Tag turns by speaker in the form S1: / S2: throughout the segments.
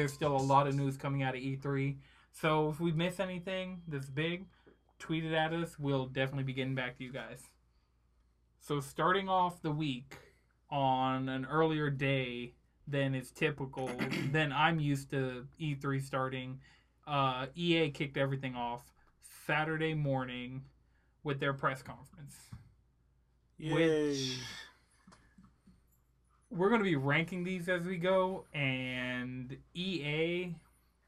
S1: there's still a lot of news coming out of E3. So if we miss anything that's big, tweet it at us. We'll definitely be getting back to you guys. So starting off the week on an earlier day than is typical, than I'm used to E3 starting, uh, EA kicked everything off Saturday morning with their press conference. Which we're going to be ranking these as we go, and EA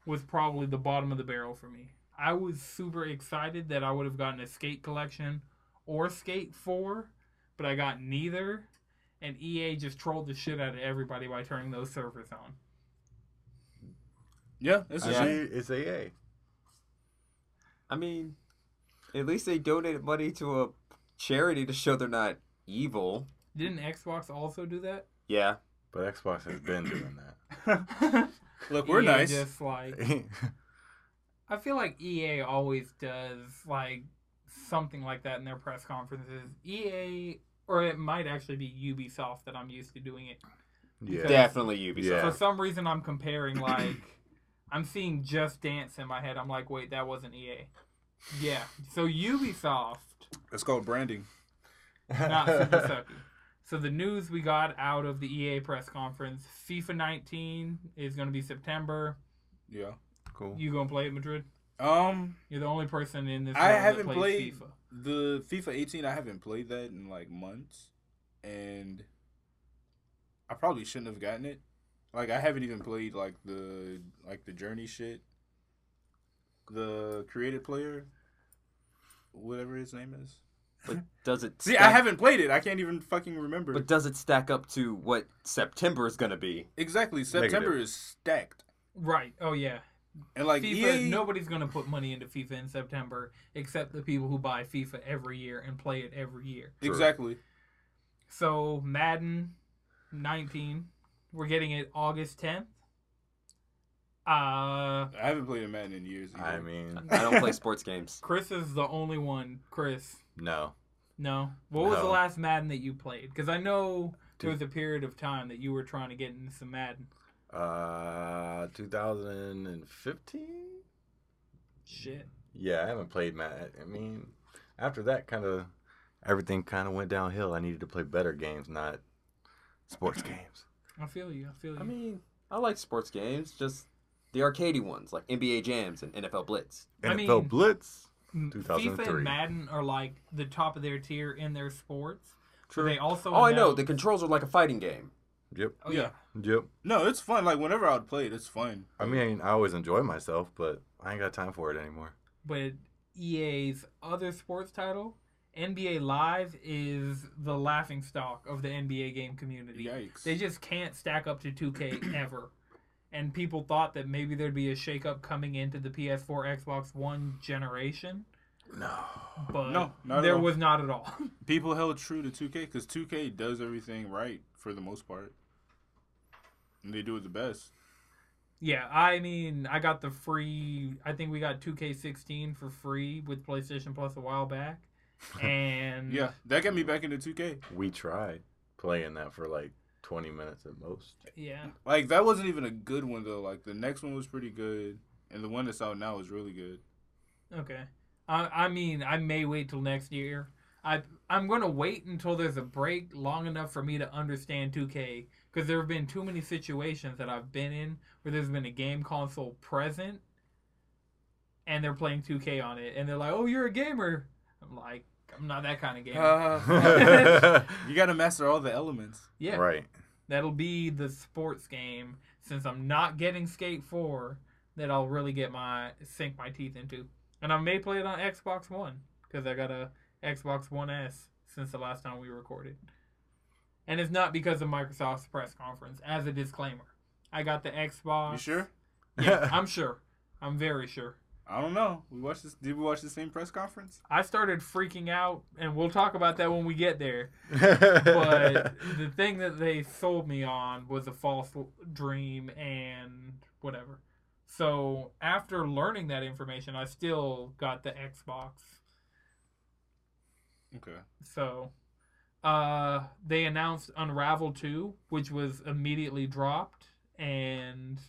S1: was probably the bottom of the barrel for me. I was super excited that I would have gotten a Skate collection or Skate 4, but I got neither, and EA just trolled the shit out of everybody by turning those servers on.
S2: Yeah, it's a
S3: I
S2: shame.
S3: it's AA.
S4: I mean, at least they donated money to a charity to show they're not evil.
S1: Didn't Xbox also do that?
S4: Yeah.
S3: But Xbox has been doing that.
S2: Look, we're
S1: EA
S2: nice.
S1: Just like I feel like EA always does like something like that in their press conferences. EA, or it might actually be Ubisoft that I'm used to doing it.
S3: yeah.
S4: Definitely Ubisoft.
S3: Yeah.
S1: For some reason, I'm comparing like I'm seeing Just Dance in my head. I'm like, wait, that wasn't EA. Yeah, so Ubisoft,
S2: It's called branding.
S1: not Super Sucky. So the news we got out of the EA press conference: FIFA 19 is going to be September.
S2: Yeah.
S3: cool.
S1: You gonna play it, Madrid?
S2: Um,
S1: You're the only person in this.
S2: I
S1: that
S2: haven't
S1: plays
S2: played
S1: FIFA.
S2: the FIFA 18. I haven't played that in like months, and I probably shouldn't have gotten it. Like I haven't even played like the like the journey shit. The created player, whatever his name is.
S4: But does it
S2: See, I haven't played it. I can't even fucking remember.
S4: But does it stack up to what September is gonna be?
S2: exactly, September is stacked,
S1: Right. Oh yeah.
S2: and like
S1: FIFA.
S2: EA,
S1: Nobody's gonna put money into FIFA in September except the people who buy FIFA every year and play it every year.
S3: True.
S2: exactly.
S1: So Madden 19, we're getting it August 10th. Uh,
S2: I haven't played a Madden in years.
S3: I mean,
S4: I don't play sports games.
S1: Chris is the only one. Chris,
S3: no.
S1: no. What was the last Madden that you played? Because I know there was a period of time that you were trying to get into some Madden.
S3: Uh, 2015?
S1: Shit.
S3: Yeah, I haven't played Madden. I mean, after that, kind of everything kind of went downhill. I needed to play better games, not sports games.
S1: I feel you. I feel you.
S4: I mean, I like sports games, just the arcadey ones like NBA Jams and NFL Blitz.
S1: I
S3: NFL
S1: mean-
S3: Blitz.
S1: FIFA and Madden are like the top of their tier in their sports. But They also
S4: Oh, I know. The controls are like a fighting game.
S3: Yep.
S1: Oh yeah.
S3: Yep.
S2: No, it's fun. Like whenever I would play it, it's fun.
S3: I mean, I always enjoy myself, but I ain't got time for it anymore.
S1: But EA's other sports title, NBA Live, is the laughing stock of the NBA game community.
S2: Yikes.
S1: They just can't stack up to 2K ever. And people thought that maybe there'd be a shakeup coming into the PS4, Xbox One generation,
S3: No.
S1: but
S2: No, not
S1: there was not at all.
S2: People held true to 2K because 2K does everything right for the most part, and they do it the best.
S1: Yeah, I mean, I got the free. I think we got 2K16 for free with PlayStation Plus a while back, and
S2: Yeah, that got me back into 2K.
S3: We tried playing that for like 20 minutes at most.
S1: yeah,
S2: Like that wasn't even a good one though. Like the next one was pretty good, and the one that's out now is really good.
S1: okay. I I mean, I may wait till next year. I I'm gonna wait until there's a break long enough for me to understand 2K because there have been too many situations that I've been in where there's been a game console present, and they're playing 2K on it, and they're like, "Oh, you're a gamer." I'm like, I'm not that kind of gamer.
S2: Uh, you got to master all the elements.
S1: yeah,
S3: Right.
S1: That'll be the sports game since I'm not getting Skate 4 that I'll really get my sink my teeth into. And I may play it on Xbox One because I got a Xbox One S since the last time we recorded. And it's not because of Microsoft's press conference. As a disclaimer, I got the Xbox.
S2: You sure?
S1: Yeah, I'm sure. I'm very sure.
S2: I don't know. We watched this. Did we watch the same press conference?
S1: I started freaking out, and we'll talk about that when we get there.
S3: but
S1: the thing that they sold me on was a false dream and whatever. So after learning that information, I still got the Xbox.
S2: Okay.
S1: So uh, they announced Unravel 2, which was immediately dropped. And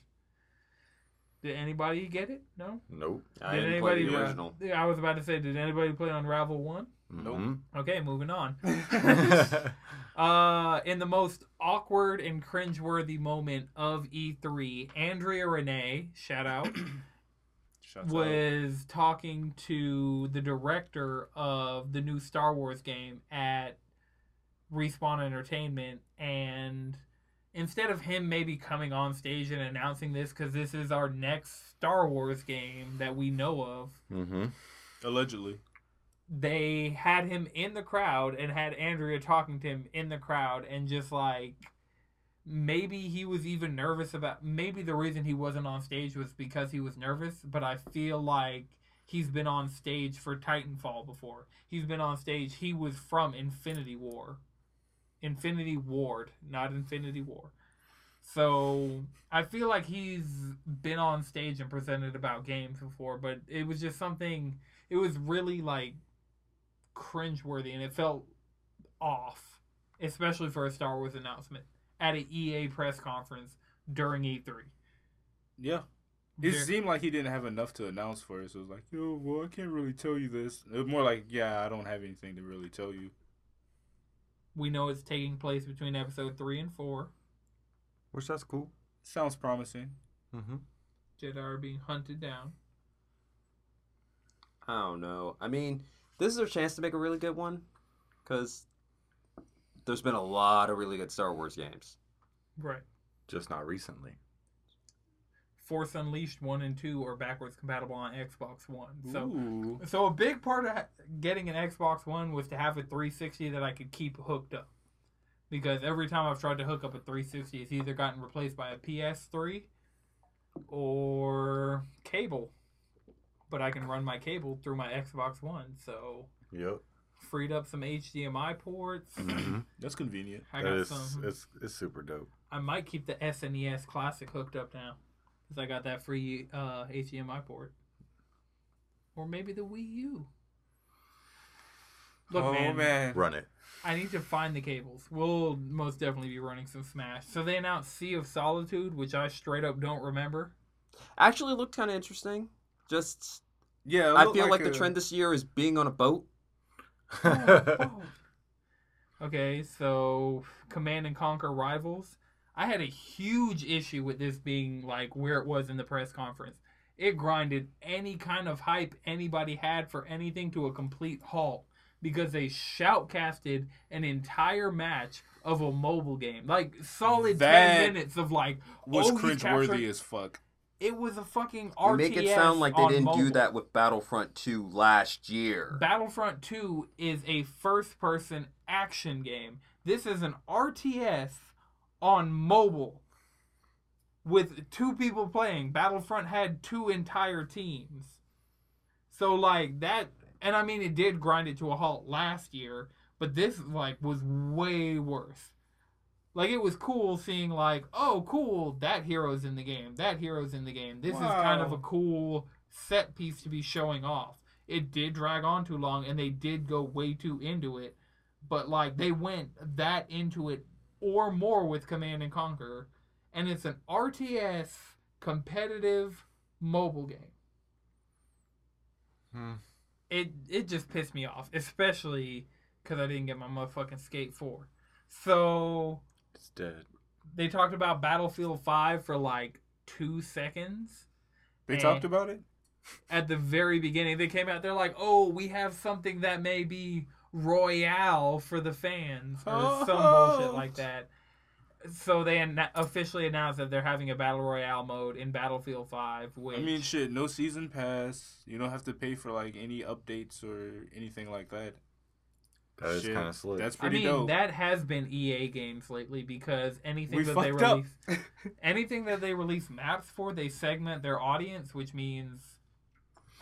S1: did anybody get it? No?
S3: nope.
S4: I
S1: Did
S4: didn't play the original.
S1: Yeah, I was about to say, did anybody play Unravel 1?
S3: Nope.
S1: Okay, moving on. Uh, in the most awkward and cringeworthy moment of E3, Andrea Renee, shout out,
S2: Shots out.
S1: was talking to the director of the new Star Wars game at Respawn Entertainment, and instead of him maybe coming on stage and announcing this, because this is our next Star Wars game that we know of,
S3: Mhm.
S2: Allegedly.
S1: they had him in the crowd and had Andrea talking to him in the crowd and just like maybe he was even nervous about maybe the reason he wasn't on stage was because he was nervous, but I feel like he's been on stage for Titanfall before. He's been on stage. He was from Infinity War. Infinity Ward, not Infinity War. So I feel like he's been on stage and presented about games before, but it was just something it was really like cringeworthy and it felt off, especially for a Star Wars announcement at an EA press conference during E3.
S2: Yeah. It
S1: Ver-
S2: seemed like he didn't have enough to announce first. It was like, yo, well, I can't really tell you this. It was more like, yeah, I don't have anything to really tell you.
S1: We know it's taking place between episode three and four.
S3: Which that's cool.
S2: Sounds promising.
S3: Mm-hmm.
S1: Jedi are being hunted down.
S4: I don't know. I mean, this is their chance to make a really good one, because there's been a lot of really good Star Wars games.
S1: Right.
S3: Just not recently.
S1: Force Unleashed one and two are backwards compatible on Xbox One. So
S2: Ooh.
S1: So a big part of getting an Xbox One was to have a 360 that I could keep hooked up. Because every time I've tried to hook up a 360, it's either gotten replaced by a PS3 or cable. But I can run my cable through my Xbox One, so
S3: Yep.
S1: freed up some HDMI ports.
S3: Mm-hmm.
S2: That's convenient.
S1: I
S3: That
S1: got
S3: is,
S1: some.
S3: it's it's super dope.
S1: I might keep the SNES Classic hooked up now, because I got that free uh, HDMI port. Or maybe the Wii U. Look,
S2: oh,
S1: man,
S2: man.
S3: Run it.
S1: I need to find the cables. We'll most definitely be running some Smash. So they announced Sea of Solitude, which I straight up don't remember.
S4: Actually, looked kind of interesting. Just,
S2: Yeah,
S4: I feel like,
S2: a-
S4: the trend this year is being on a boat.
S1: Okay, so Command and Conquer Rivals. I had a huge issue with this being like where it was in the press conference. It grinded any kind of hype anybody had for anything to a complete halt because they shoutcasted an entire match of a mobile game. Like solid
S2: That
S1: 10 minutes of like
S2: was
S1: oh, he's
S2: cringeworthy as fuck.
S1: It was a fucking
S4: You
S1: RTS.
S4: make it sound like they didn't do that with Battlefront 2 last year.
S1: Battlefront 2 is a first person action game. This is an RTS on mobile with two people playing. Battlefront had two entire teams. So like that and I mean it did grind it to a halt last year, but this like was way worse. Like it was cool seeing like, oh cool, that hero's in the game. That hero's in the game. This is kind of a cool set piece to be showing off. It did drag on too long and they did go way too into it. But like they went that into it or more with Command and Conquer. And it's an RTS competitive mobile game.
S3: Hmm.
S1: It it just pissed me off, especially because I didn't get my motherfucking Skate 4. So
S3: It's dead.
S1: they talked about Battlefield 5 for like two seconds.
S2: They talked about it.
S1: At the very beginning, they came out, they're like, oh, we have something that may be Royale for the fans, or oh. some
S2: Oh.
S1: bullshit like that. So they an- officially announced that they're having a Battle Royale mode in Battlefield 5, which.
S2: I mean, shit, no season pass. You don't have to pay for like any updates or anything like that.
S3: That is
S2: Shit,
S3: kind of slick.
S2: That's pretty I
S1: mean,
S2: dope.
S1: that has been EA games lately because anything
S2: We
S1: that they release, anything that they release maps for, they segment their audience, which means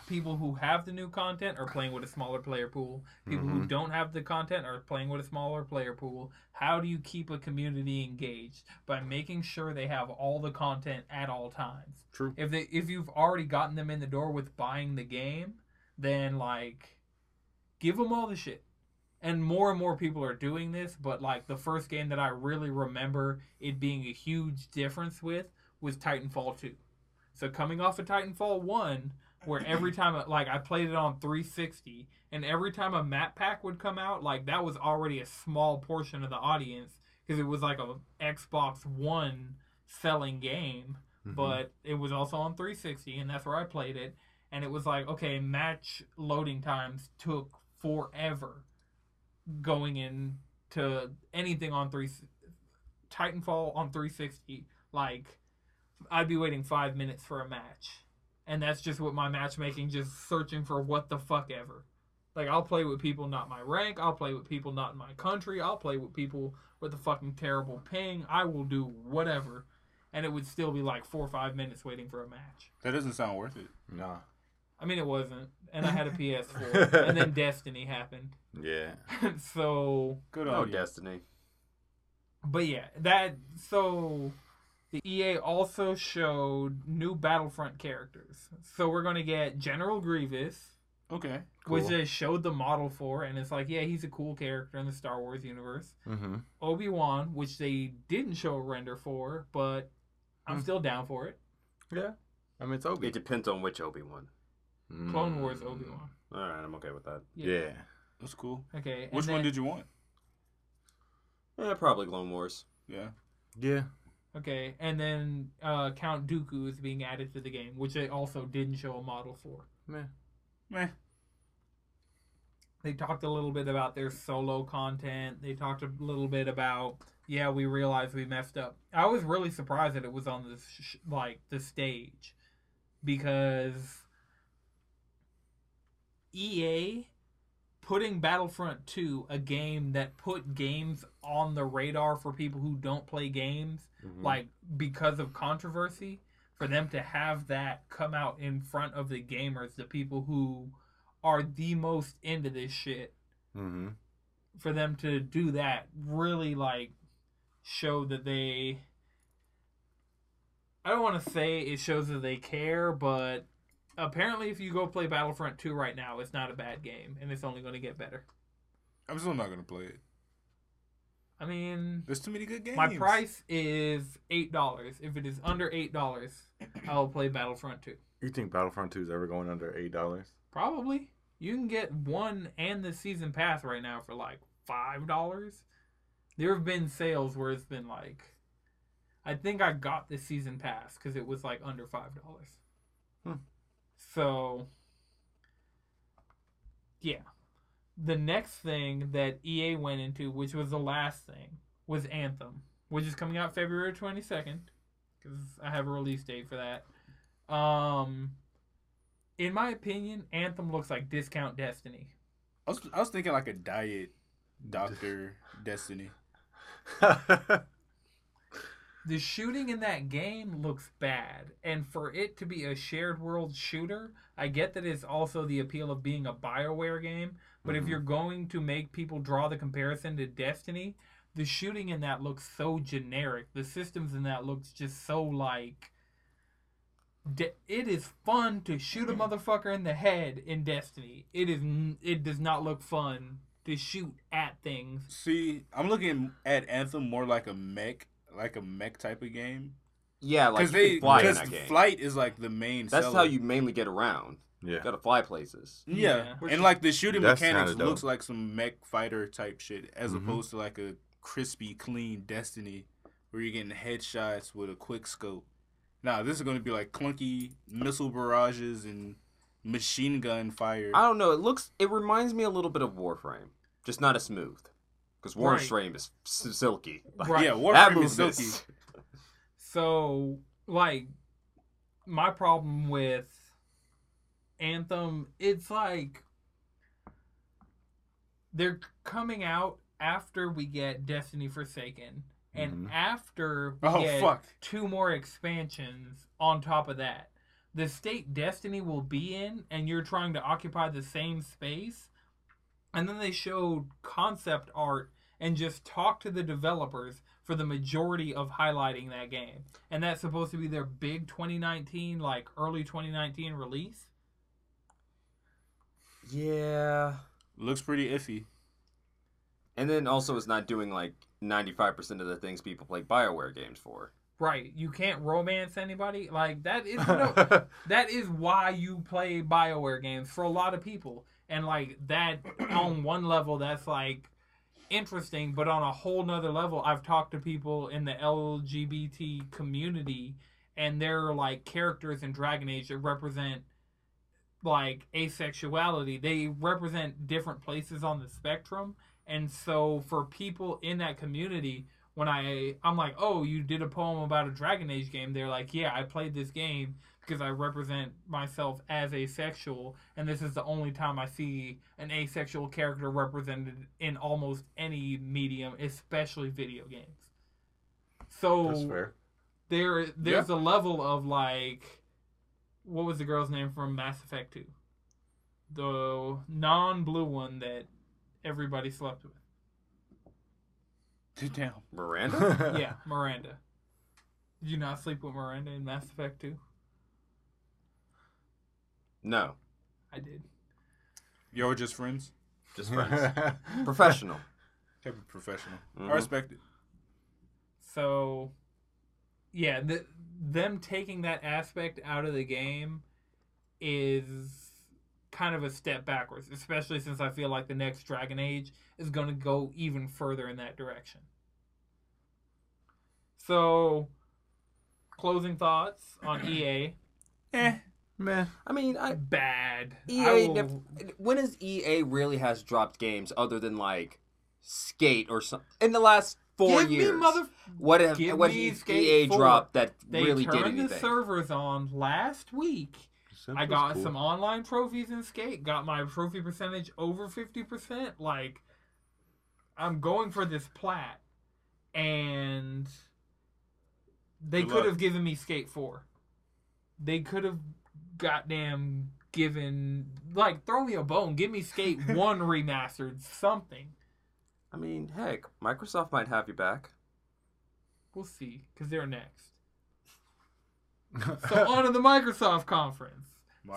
S1: people who have the new content are playing with a smaller player pool. People who
S3: Mhm.
S1: don't have the content are playing with a smaller player pool. How do you keep a community engaged by making sure they have all the content at all times?
S3: True.
S1: If they if you've already gotten them in the door with buying the game, then like give them all the shit. And more and more people are doing this, but like the first game that I really remember it being a huge difference with was Titanfall 2. So coming off of Titanfall 1, where every time like I played it on 360 and every time a map pack would come out, like that was already a small portion of the audience because it was like a Xbox 1 selling game
S3: Mhm.
S1: but it was also on 360 and that's where I played it and it was like okay match loading times took forever going into anything on 3 Titanfall on 360 like I'd be waiting 5 minutes for a match and that's just what my matchmaking just searching for what the fuck ever like I'll play with people not my rank I'll play with people not in my country I'll play with people with a fucking terrible ping I will do whatever and it would still be like four or five minutes waiting for a match.
S2: that doesn't sound worth it.
S3: Nah.
S1: I mean, it wasn't, and I had a PS4, and then Destiny happened.
S3: Yeah.
S1: so,
S2: Good
S4: No
S2: on you.
S4: destiny.
S1: but yeah, that so the EA also showed new Battlefront characters. So we're gonna get General Grievous,
S2: Okay.
S1: which they showed the model for, and it's like, yeah, he's a cool character in the Star Wars universe.
S3: Mm-hmm.
S1: Obi Wan, which they didn't show a render for, but I'm
S3: Hmm.
S1: still down for it.
S3: Yeah. I mean, it's Obi.
S4: It depends on which Obi Wan.
S1: Clone Wars
S3: Mm.
S1: Obi Wan.
S4: All right, I'm okay with that.
S3: Yeah.
S2: That's cool.
S1: Okay. and
S2: Which one did you want?
S4: Yeah, probably Clone Wars.
S2: Yeah.
S3: Yeah.
S1: Okay, and then uh, Count Dooku is being added to the game, which they also didn't show a model for.
S3: Meh.
S2: Meh.
S1: They talked a little bit about their solo content. They talked a little bit about, yeah, we realized we messed up. I was really surprised that it was on the sh- like the stage, because EA putting Battlefront 2, a game that put games on the radar for people who don't play games,
S3: Mhm.
S1: like because of controversy for them to have that come out in front of the gamers the people who are the most into this shit
S3: Mm-hmm.
S1: for them to do that really like show that they I don't want to say it shows that they care but apparently if you go play Battlefront 2 right now it's not a bad game and it's only going to get better.
S2: I'm still not gonna play it.
S1: I mean
S2: There's too many good games.
S1: my price is $8. If it is under $8, I will play Battlefront 2.
S3: You think Battlefront 2 is ever going under eight dollars?
S1: Probably. You can get one and the season pass right now for like five dollars. There have been sales where it's been like, I think I got the season pass because it was like under five dollars.
S3: Hmm.
S1: So, yeah. The next thing that EA went into, which was the last thing, was Anthem, which is coming out February twenty second, because I have a release date for that. Um, in my opinion, Anthem looks like discount Destiny.
S2: I was, I was thinking like a diet Doctor Destiny.
S1: The shooting in that game looks bad, and for it to be a shared world shooter, I get that it's also the appeal of being a BioWare game, but if
S3: Mhm.
S1: you're going to make people draw the comparison to Destiny, the shooting in that looks so generic. The systems in that looks just so like De- it is fun to shoot a motherfucker in the head in Destiny. It is n- it does not look fun to shoot at things.
S2: See, I'm looking at Anthem more like a mech, like a mech type of game.
S4: Yeah, like you
S2: they,
S4: can fly in
S2: because
S4: that game.
S2: flight is like the main.
S4: That's
S2: seller.
S4: how you mainly get around. You
S3: yeah.
S4: gotta fly places.
S2: Yeah,
S1: Yeah.
S2: and like the shooting
S3: That's
S2: mechanics looks like some mech fighter type shit, as
S3: Mhm.
S2: opposed to like a crispy, clean Destiny, where you're getting headshots with a quick scope. Now this is going to be like clunky missile barrages and machine gun fire.
S4: I don't know. It looks. It reminds me a little bit of Warframe, just not as smooth. Because
S1: Right.
S4: Warframe is s- silky. Like,
S1: Right.
S2: Yeah,
S4: that
S2: Warframe is
S4: movement
S2: silky.
S1: So, like, my problem with Anthem, it's like they're coming out after we get Destiny Forsaken, and
S3: Mhm.
S1: after we
S2: Oh
S1: get
S2: fuck!
S1: two more expansions on top of that. The state Destiny will be in, and you're trying to occupy the same space. And then they showed concept art and just talked to the developers for the majority of highlighting that game. And that's supposed to be their big 2019, like early 2019 release.
S4: Yeah.
S2: Looks pretty iffy.
S4: And then also it's not doing like 95% of the things people play BioWare games for.
S1: Right. You can't romance anybody. Like, that is no. that is why you play BioWare games for a lot of people. And like that on one level that's like interesting, but on a whole nother level, I've talked to people in the LGBT community and they're like characters in Dragon Age that represent like asexuality. They represent different places on the spectrum. And so for people in that community, when I I'm like, "Oh, you did a poem about a Dragon Age game." They're like, "Yeah, I played this game because I represent myself as asexual, and this is the only time I see an asexual character represented in almost any medium, especially video games." So
S3: That's fair.
S1: there there's a level of like what was the girl's name from Mass Effect 2? The non-blue one that everybody slept with.
S2: Damn.
S4: Miranda?
S1: yeah, Miranda. Did you not sleep with Miranda in Mass Effect 2?
S4: No.
S1: I did.
S2: Y'all were just friends.
S4: Just friends. Professional.
S2: Type of professional.
S4: Mhm.
S2: I respect it.
S1: So, yeah, the, them taking that aspect out of the game is kind of a step backwards, especially since I feel like the next Dragon Age is going to go even further in that direction. So, closing thoughts on EA.
S2: Eh.
S3: Man,
S4: I mean, I
S1: Bad. I
S4: EA
S1: will-
S4: nev- when has EA really has dropped games other than like Skate or something in the last four
S1: Give
S4: years?
S1: me mother.
S4: what have
S1: give
S4: what
S1: me
S4: EA
S1: 4.
S4: dropped that
S1: They
S4: really did
S1: turned the servers on last week. I got
S3: cool.
S1: some online trophies in skate. Got my trophy percentage over fifty percent. Like, I'm going for this plat, and they
S2: Good
S1: could
S2: luck.
S1: have given me skate four. They could have goddamn given like throw me a bone. Give me skate one remastered something.
S4: I mean, heck, Microsoft might have you back.
S1: We'll see because they're next. So on to the Microsoft conference.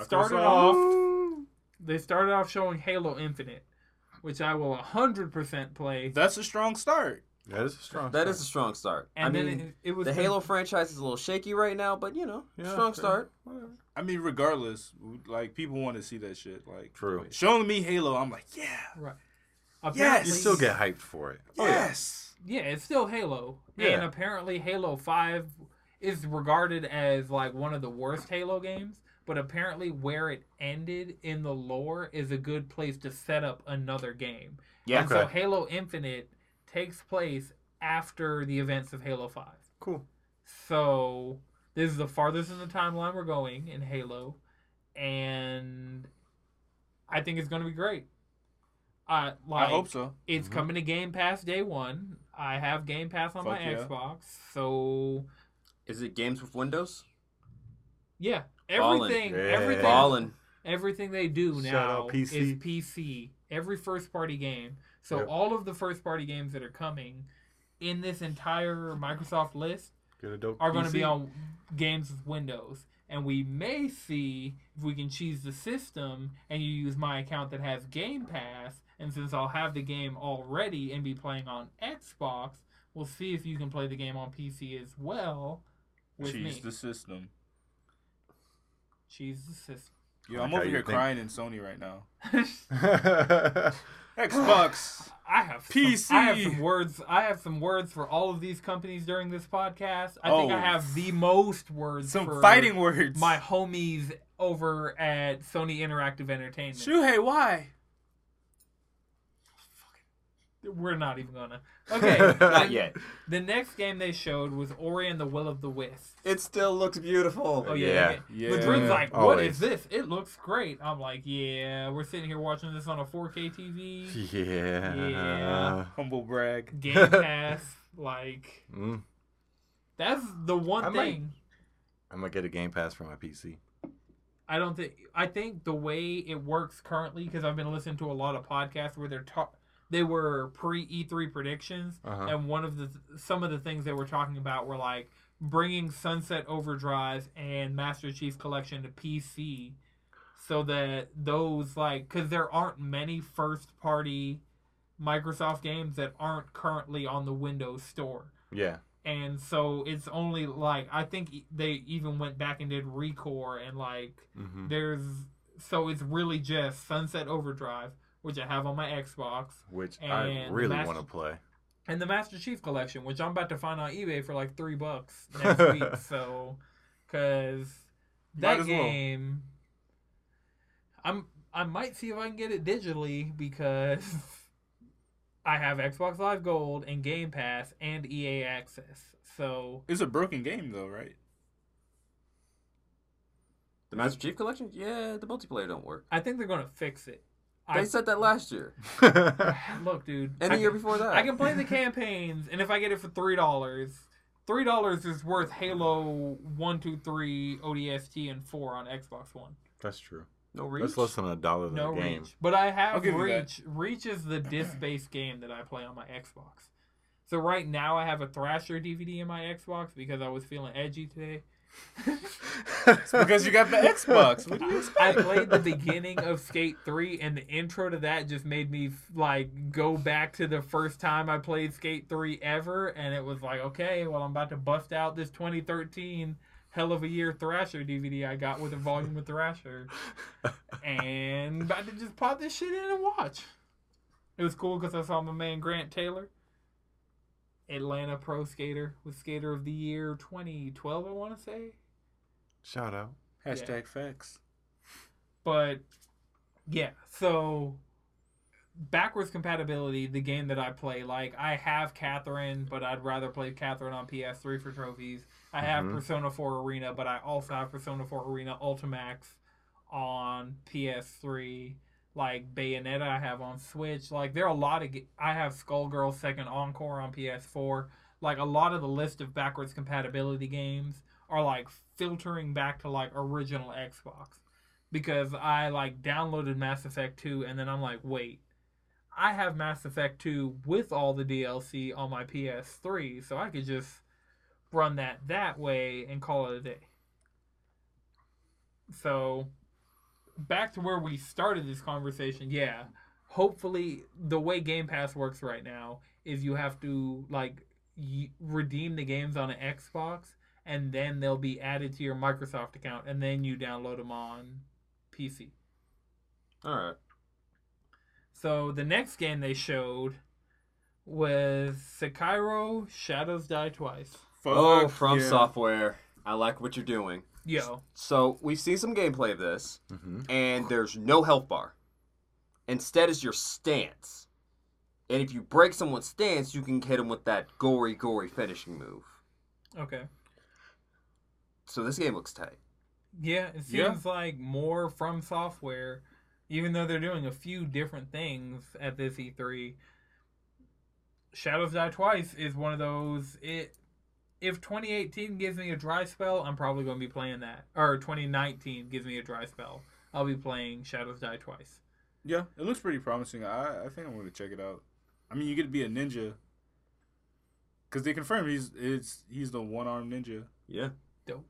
S1: Started off, they started off showing Halo Infinite, which I will 100% play.
S2: That's a strong start.
S3: That is a strong.
S4: That is a
S3: start.
S4: strong start.
S1: And
S4: I
S1: then
S4: mean,
S1: it, it was
S4: the Halo franchise is a little shaky right now, but you know,
S3: Yeah,
S4: strong
S3: fair.
S4: start.
S3: Whatever.
S2: I mean, regardless, like people want to see that shit. Like
S3: True.
S2: showing me Halo, I'm like, yeah, right.
S1: Apparently,
S3: You still get hyped for it.
S2: Oh, yes.
S1: yeah, it's still Halo,
S3: yeah.
S1: and apparently Halo Five is regarded as like one of the worst Halo games. But apparently, where it ended in the lore is a good place to set up another game.
S4: Yeah.
S1: And so Halo Infinite takes place after the events of Halo Five.
S3: Cool.
S1: So this is the farthest in the timeline we're going in Halo, and I think it's going to be great. Uh, like,
S2: I hope so.
S1: It's
S3: Mhm.
S1: coming to Game Pass day one. I have Game Pass on
S2: Fuck
S1: my
S2: yeah.
S1: Xbox, so
S4: Is it games with Windows?
S1: yeah,
S4: Ballin'.
S1: everything,
S3: Yeah.
S1: everything,
S4: Balling.
S1: everything they do
S3: Shout
S1: now
S3: out PC.
S1: is PC. Every first party game. So
S3: Yep.
S1: all of the first party games that are coming in this entire Microsoft list
S3: Get a dope
S1: are going to be on games with Windows. And we may see if we can cheese the system and you use my account that has Game Pass. And since I'll have the game already and be playing on Xbox, we'll see if you can play the game on PC as well with
S2: Cheese
S1: me.
S2: the system.
S1: Cheese the system.
S2: Yo, I'm
S3: Like
S2: over
S3: you
S2: here
S3: think-
S2: crying in Sony right now. Xbox.
S1: I have
S2: PC.
S1: Some, I have some words. I have some words for all of these companies during this podcast. I think
S2: Oh.
S1: I have the most words.
S2: Some
S1: for
S2: fighting words.
S1: my homies over at Sony Interactive Entertainment.
S2: Shuhei, why?
S1: We're not even gonna. Okay,
S4: Not yet.
S1: The next game they showed was Ori and the Will of the Wisps.
S4: It still looks beautiful.
S1: Oh yeah,
S3: Yeah.
S2: Yeah.
S1: Madrid's like, what
S3: Always.
S1: is this? It looks great. I'm like, yeah, we're sitting here watching this on a 4K TV,
S3: Yeah.
S1: Yeah.
S2: Humble brag.
S1: Game Pass. like,
S3: Mm,
S1: that's the one
S3: I might-
S1: thing.
S3: I'm gonna get a Game Pass for my PC.
S1: I don't think. I think the way it works currently, because I've been listening to a lot of podcasts where they're talk. They were pre E3 predictions,
S3: Uh-huh.
S1: and one of the some of the things they were talking about were like bringing Sunset Overdrive and Master Chief Collection to PC, so that those like because there aren't many first party Microsoft games that aren't currently on the Windows Store.
S3: Yeah.
S1: And so it's only like I think they even went back and did Recore and like
S3: hmm
S1: there's so it's really just Sunset Overdrive, which I have on my Xbox,
S3: Which I really
S1: Master-
S3: want to play.
S1: and the Master Chief Collection, which I'm about to find on eBay for like three bucks next week. So, because that
S2: as well.
S1: game, I'm I might see if I can get it digitally because I have Xbox Live Gold and Game Pass and EA Access. So
S2: It's a broken game though, right?
S4: The Master Chief Collection? Yeah, the multiplayer don't work.
S1: I think they're gonna fix it.
S4: They
S1: I,
S4: said that last year.
S1: look, dude,
S4: And the year before that.
S1: I can play the campaigns, and if I get it for three dollars, three dollars is worth Halo one, two, three, ODST, and four on Xbox One.
S3: That's true.
S4: No reach.
S3: That's less than a dollar
S1: No
S3: a game.
S1: Reach, but I have
S2: give you.
S1: Reach. Reach is the disc-based game that I play on my Xbox. So right now I have a Thrasher DVD in my Xbox because I was feeling edgy today.
S2: It's because you got the Xbox. What do you
S1: I played the beginning of Skate 3 and the intro to that just made me like go back to the first time I played Skate 3 ever and it was like, okay, well I'm about to bust out this 2013 hell of a year Thrasher DVD I got with a volume of Thrasher and about to just pop this shit in and watch. It was cool because I saw my man Grant Taylor, Atlanta Pro Skater, with Skater of the Year 2012, I want to say.
S3: Shout out.
S2: Hashtag facts.
S1: But yeah, so backwards compatibility, the game that I play, like I have Catherine, but I'd rather play Catherine on PS3 for trophies. I have
S3: Mhm.
S1: Persona 4 Arena, but I also have Persona 4 Arena Ultimax on PS3. Like Bayonetta, I have on Switch. Like there are a lot of. I have Skullgirl Second Encore on PS4. Like a lot of the list of backwards compatibility games are like filtering back to like original Xbox because I like downloaded Mass Effect 2 and then I'm like, wait, I have Mass Effect 2 with all the DLC on my PS3, so I could just run that that way and call it a day. So, back to where we started this conversation, yeah. Hopefully, the way Game Pass works right now is you have to like y- redeem the games on an Xbox and then they'll be added to your Microsoft account and then you download them on PC.
S4: All right.
S1: So the next game they showed was Sekiro Shadows Die Twice.
S4: oh, from
S2: yeah.
S4: software. I like what you're doing.
S1: Yo,
S4: So we've seen some gameplay of this,
S3: hmm
S4: and there's no health bar. Instead, is your stance. And if you break someone's stance, you can hit them with that gory, gory finishing move.
S1: okay.
S4: So this game looks tight.
S1: Yeah, it
S2: Yeah.
S1: seems like more from software, even though they're doing a few different things at this E3. Shadows Die Twice is one of those. It if 2018 gives me a dry spell, I'm probably going to be playing that. Or 2019 gives me a dry spell, I'll be playing Shadows Die Twice.
S2: Yeah, it looks pretty promising. I I think I'm gonna check it out. I mean, you get to be a ninja. Cause they confirmed he's it's he's the one armed ninja.
S4: Yeah. Dope.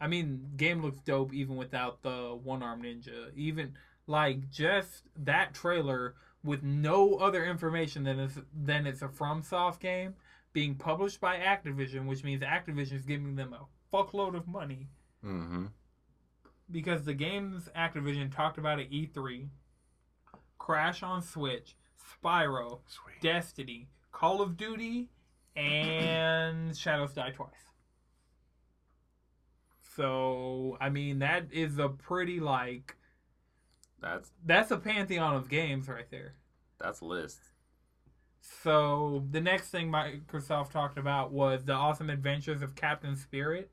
S1: I mean, game looks dope even without the one arm ninja. Even like just that trailer with no other information than it's than it's a FromSoft game being published by Activision, which means Activision is giving them a fuckload of money
S3: hmm
S1: because the games Activision talked about at E3, Crash on Switch, Spyro,
S3: Sweet.
S1: Destiny, Call of Duty, and Shadows Die Twice. So, I mean, that is a pretty, like,
S4: That's
S1: that's a pantheon of games right there.
S4: that's a list.
S1: So the next thing Microsoft talked about was the awesome adventures of Captain Spirit,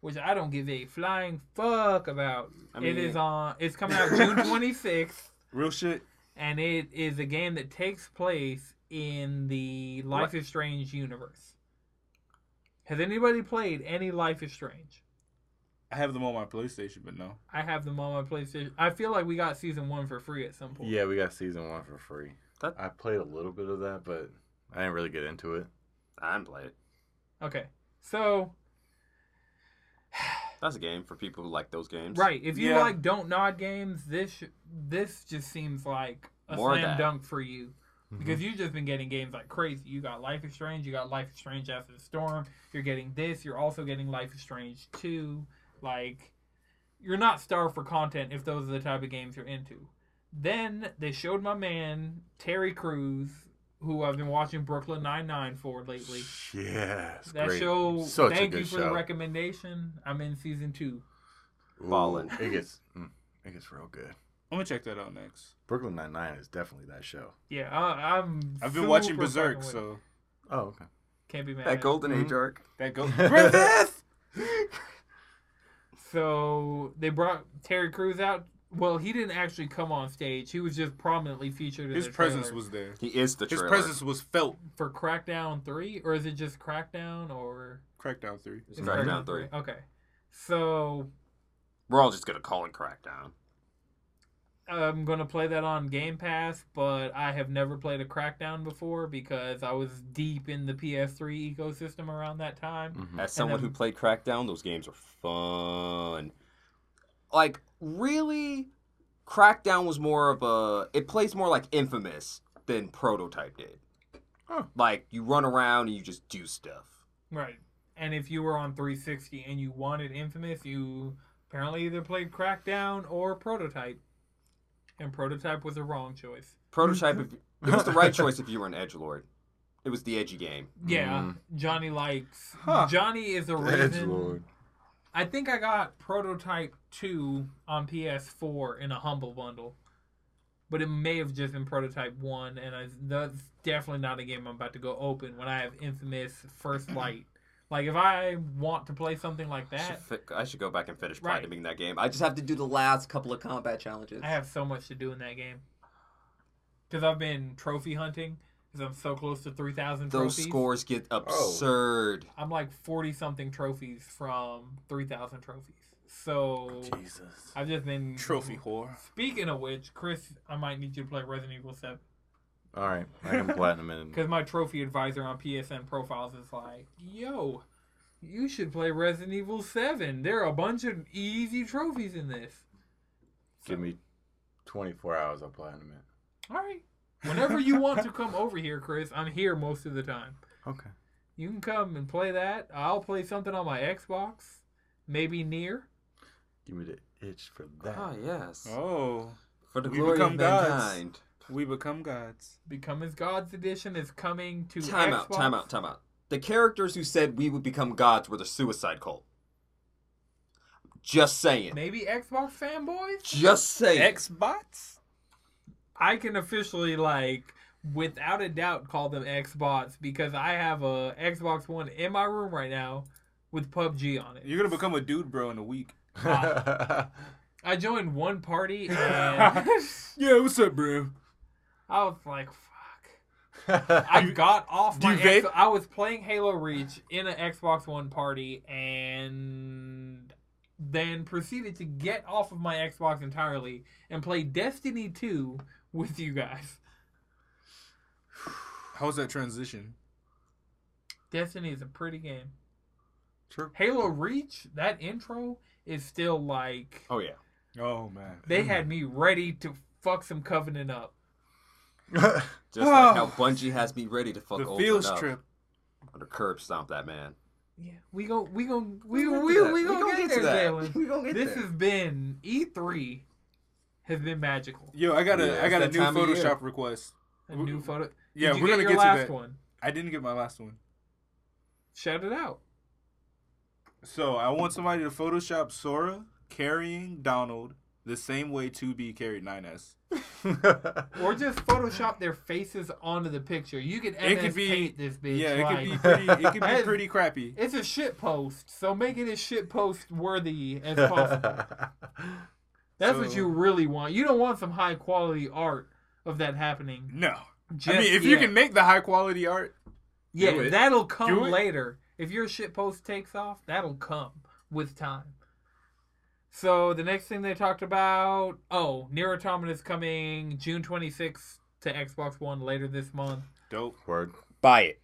S1: which I don't give a flying fuck about.
S4: I mean-
S1: is on. It's coming out June 26th,
S2: Real shit.
S1: and it is a game that takes place in the Life is Strange universe. Has anybody played any Life is Strange?
S2: I have them on my PlayStation, but no.
S1: I have them on my PlayStation. I feel like we got season one for free at some point.
S3: yeah, we got season one for free.
S4: That-
S3: I played a little bit of that, but I didn't really get into it.
S4: I didn't play it.
S1: Okay. So
S4: That's a game for people who like those games.
S1: Right. If you
S2: Yeah.
S1: like Dontnod games, this this just seems like a
S4: More of
S1: slam dunk for you mm-hmm. because you've just been getting games like crazy. You got Life is Strange. You got Life is Strange After the Storm. You're getting this. You're also getting Life is Strange Two. Like, you're not starved for content if those are the type of games you're into. Then they showed my man Terry Crews, who I've been watching Brooklyn Nine Nine for lately.
S3: Yes,
S1: That
S3: great.
S1: show.
S3: Such a
S1: thank
S3: good
S1: you for
S3: show.
S1: the recommendation. I'm in season two.
S3: Ooh,
S4: Ballin'.
S3: It gets, mm, it gets real good.
S2: I'm gonna check that out next.
S3: Brooklyn Nine Nine is definitely that show.
S1: Yeah, I, I'm.
S2: I've been watching Berserk,
S1: fucking it.
S2: so
S3: Oh, okay.
S1: can't be mad.
S4: That
S1: at it.
S4: Golden Age
S3: Mhm.
S4: arc.
S2: that goes. Griffith.
S1: So they brought Terry Crews out. Well, he didn't actually come on stage. He was just prominently featured in
S2: His
S1: the
S2: presence
S1: trailer.
S2: was there.
S4: He is the
S2: His
S4: trailer.
S2: presence was felt.
S1: for Crackdown Three, or is it just Crackdown, or
S2: Crackdown three.
S4: It's Crackdown 3.
S1: Okay, so
S4: We're all just gonna call it Crackdown.
S1: I'm gonna play that on Game Pass, but I have never played a Crackdown before because I was deep in the PS3 ecosystem around that time.
S3: Mhm.
S4: As someone
S1: then-
S4: who played Crackdown, those games are fun. Like, really, Crackdown was more of a. It plays more like Infamous than Prototype did.
S3: Huh.
S4: Like, you run around and you just do stuff.
S1: Right. And if you were on 360 and you wanted Infamous, you apparently either played Crackdown or Prototype. And Prototype was the wrong choice.
S4: Prototype, if, it was the right choice if you were an edge lord. It was the edgy game.
S1: Yeah,
S3: Mm.
S1: Johnny likes.
S2: Huh.
S1: Johnny is the
S3: Edge
S1: reason.
S3: Lord.
S1: I think I got Prototype 2 on PS4 in a Humble Bundle. But it may have just been Prototype 1, and I, that's definitely not a game I'm about to go open when I have Infamous First Light. Like, if I want to play something like
S4: I should,
S1: that,
S4: fi- I should go back and finish
S1: Right.
S4: platinuming that game. I just have to do the last couple of combat challenges.
S1: I have so much to do in that game. Because I've been trophy hunting, because I'm so close to 3,000
S4: Those
S1: trophies.
S4: scores get oh. absurd.
S1: I'm like 40 something trophies from 3,000 trophies. So
S3: Jesus.
S1: I've just been.
S2: Trophy whore.
S1: Speaking of which, Chris, I might need you to play Resident Evil 7.
S3: All right, I can platinum it.
S1: Because my trophy advisor on PSN profiles is like, yo, you should play Resident Evil 7. There are a bunch of easy trophies in this.
S3: Give me 24 hours. I'll platinum it.
S1: All right. Whenever you want to come over here, Chris, I'm here most of the time.
S3: Okay.
S1: You can come and play that. I'll play something on my Xbox, maybe near.
S3: Give me the itch for that.
S4: Ah, yes.
S2: Oh,
S4: For the
S2: We
S4: glory
S2: become
S4: of
S2: gods.
S4: mankind.
S2: we become gods.
S1: Become as Gods Edition is coming to
S4: Time
S1: Xbox.
S4: out, time out, time out. The characters who said we would become gods were the suicide cult. Just saying.
S1: Maybe Xbox fanboys.
S4: Just saying.
S2: Xbots.
S1: I can officially like without a doubt call them Xbots because I have a Xbox One in my room right now with PUBG on it.
S2: You're gonna become a dude, bro, in a week.
S1: I joined one party and
S2: Yeah, what's up, bro?
S1: I was like, "Fuck." I got off
S2: do
S1: my.
S2: you
S1: X-
S2: vape?
S1: I was playing Halo Reach in an Xbox One party and then proceeded to get off of my Xbox entirely and play Destiny 2 with you guys.
S2: How's that transition?
S1: Destiny is a pretty game.
S3: True.
S1: Halo Reach, that intro is still like
S4: Oh, yeah.
S2: Oh man.
S1: they had me ready to fuck some Covenant up.
S4: Just like how Bungie has me ready to fuck
S2: the
S4: Uldren
S2: Sov
S4: up.
S2: trip.
S4: Under curb stomp that man.
S1: Yeah, we go, we go, we
S4: We'll
S1: we
S4: get to
S1: we,
S4: that.
S1: we gonna get,
S4: to
S1: there,
S4: that.
S1: Jalen.
S4: We gonna get
S1: This
S4: there.
S1: has been E3 has been magical.
S2: Yo, I got a,
S4: Yeah,
S2: I got a new
S4: that time of year.
S2: Photoshop request.
S1: A new photo.
S2: Yeah,
S1: you
S2: we're
S1: get
S2: gonna
S1: your
S2: get to
S1: last
S2: that.
S1: one.
S2: I didn't get my last one.
S1: Shout it out.
S2: So I want somebody to Photoshop Sora carrying Donald the same way 2B carried 9S.
S1: Or just Photoshop their faces onto the picture. You could
S2: It could be-
S1: paint this bitch.
S2: Yeah, it
S1: like,
S2: could be pretty. It could be pretty crappy.
S1: It's a shit post, so make it as shit post worthy as possible. That's what you really want. You don't want some high quality art of that happening.
S2: No,
S1: Just
S2: I mean if you can make the high quality art,
S1: yeah,
S2: do it.
S1: that'll come
S2: Do it.
S1: later. If your shit post takes off, that'll come with time. So the next thing they talked about, oh, Nier Automata is coming June 26th to Xbox One later this month.
S2: dope.
S3: Word.
S4: Buy it.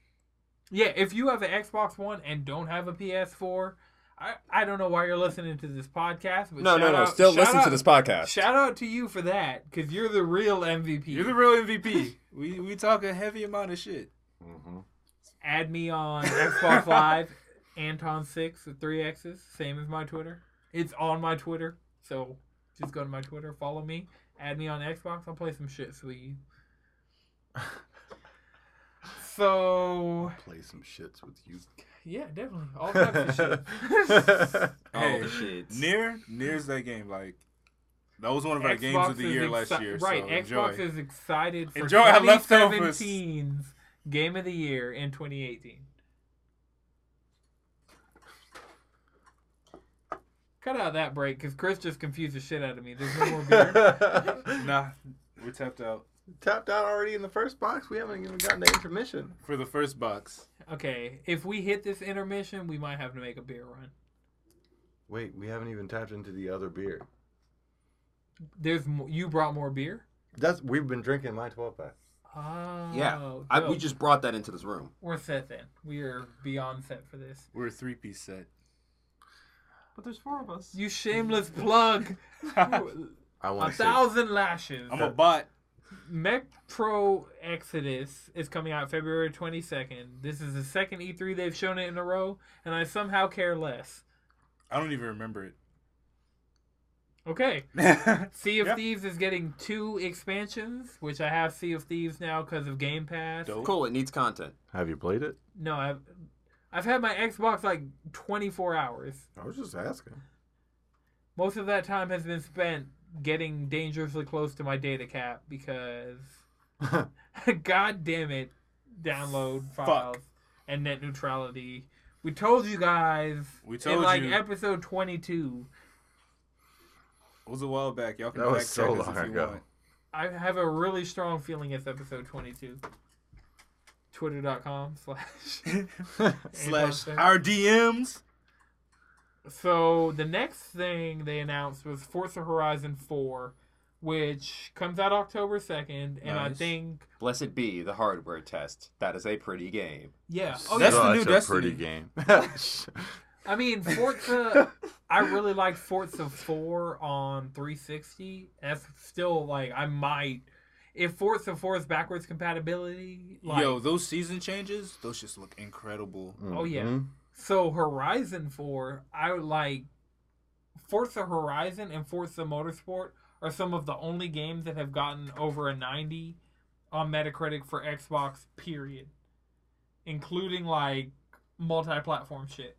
S1: Yeah, if you have an Xbox One and don't have a PS4, I, I don't know why you're listening to this podcast, but
S4: No, no,
S1: shout
S4: no.
S1: out-
S4: Still
S1: shout
S4: listen to this podcast.
S1: Shout out to you for that, because you're the real MVP.
S2: You're the real MVP. we we talk a heavy amount of shit.
S3: Mm-hmm.
S1: Add me on Xbox Live, Anton6 with three X's, same as my Twitter. It's on my Twitter, so just go to my Twitter, follow me, add me on Xbox. I'll play some shit with you. So
S3: Play some shits with you.
S1: Yeah, definitely all types of shit.
S4: All
S2: Hey,
S4: the shits.
S2: Nier Nier's that game. Like that was one of our games of the year
S1: exci-
S2: last year.
S1: Right,
S2: so
S1: Xbox
S2: enjoy.
S1: is excited for
S2: Enjoy our leftovers.
S1: 2017's Game of the Year in 2018. Cut out that break because Chris just confused the shit out of me. There's no more beer.
S2: Nah, we're tapped out
S3: Tapped out already in the first box. We haven't even gotten to intermission.
S2: for the first box.
S1: Okay, if we hit this intermission, we might have to make a beer run.
S3: Wait, we haven't even tapped into the other beer.
S1: There's mo- you brought more beer.
S3: That's we've been drinking my 12 pack.
S1: Oh,
S4: Yeah, I, we just brought that into this room.
S1: we're set then. We are beyond set for this.
S2: We're a three piece set.
S5: But there's four of us.
S1: You shameless plug.
S3: I
S1: a
S3: want to say
S1: thousand lashes.
S2: I'm a bot.
S1: Metro Exodus is coming out February 22nd. This is the second E3 they've shown it in a row, and I somehow care less.
S2: I don't even remember it.
S1: Okay.
S2: Sea
S1: Sea of
S2: Yeah.
S1: Thieves is getting two expansions, which I have Sea of Thieves now because of Game Pass.
S2: Dope.
S4: Cool, it needs content.
S3: Have you played it?
S1: No, I've I've had my Xbox like 24 hours.
S3: I was just asking.
S1: Most of that time has been spent getting dangerously close to my data cap because God damn it, download
S2: Fuck.
S1: files and net neutrality. We told you guys
S2: We told
S1: in
S2: told
S1: like
S2: you.
S1: episode 22.
S2: It was a while back. Y'all can
S3: That was
S2: check
S3: so long
S2: if you
S3: ago.
S2: want.
S1: I have a really strong feeling it's episode 22. Twitter.com slash.
S2: Slash our DMs.
S1: So the next thing they announced was Forza Horizon 4, which comes out October 2nd, and I think
S4: Blessed be the hardware test. That is a pretty game.
S1: yeah. Oh,
S2: That's
S1: yeah.
S2: the new
S3: Such a
S2: Destiny.
S3: pretty game.
S1: I mean, Forza. I really like Forza 4 on 360. That's still like I might. If Forza 4 is backwards compatibility, like
S2: Yo, those season changes, those just look incredible.
S1: Oh, yeah.
S3: Mm-hmm.
S1: So Horizon 4, I would like Forza Horizon and Forza Motorsport are some of the only games that have gotten over a 90 on Metacritic for Xbox. Period, including like multi-platform shit.